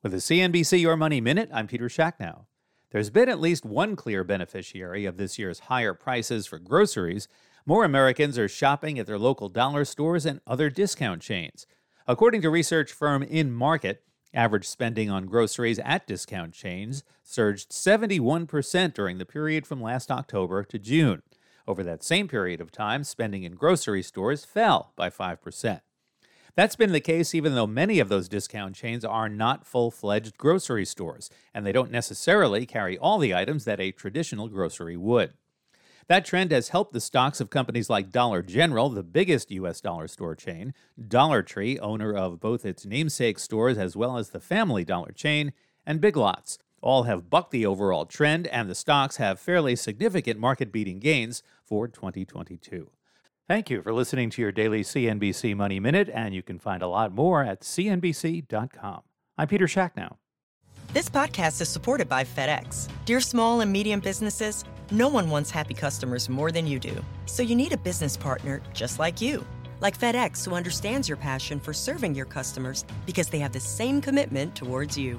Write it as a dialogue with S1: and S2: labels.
S1: With the CNBC Your Money Minute, I'm Peter Schacknow. There's been at least one clear beneficiary of this year's higher prices for groceries. More Americans are shopping at their local dollar stores and other discount chains. According to research firm InMarket, average spending on groceries at discount chains surged 71% during the period from last October to June. Over that same period of time, spending in grocery stores fell by 5%. That's been the case even though many of those discount chains are not full fledged grocery stores, and they don't necessarily carry all the items that a traditional grocery would. That trend has helped the stocks of companies like Dollar General, the biggest U.S. dollar store chain, Dollar Tree, owner of both its namesake stores as well as the Family Dollar chain, and Big Lots. All have bucked the overall trend, and the stocks have fairly significant market beating gains for 2022. Thank you for listening to your daily CNBC Money Minute, and you can find a lot more at CNBC.com. I'm Peter Schacknow.
S2: This podcast is supported by FedEx. Dear small and medium businesses, no one wants happy customers more than you do. So you need a business partner just like you. Like FedEx, who understands your passion for serving your customers because they have the same commitment towards you.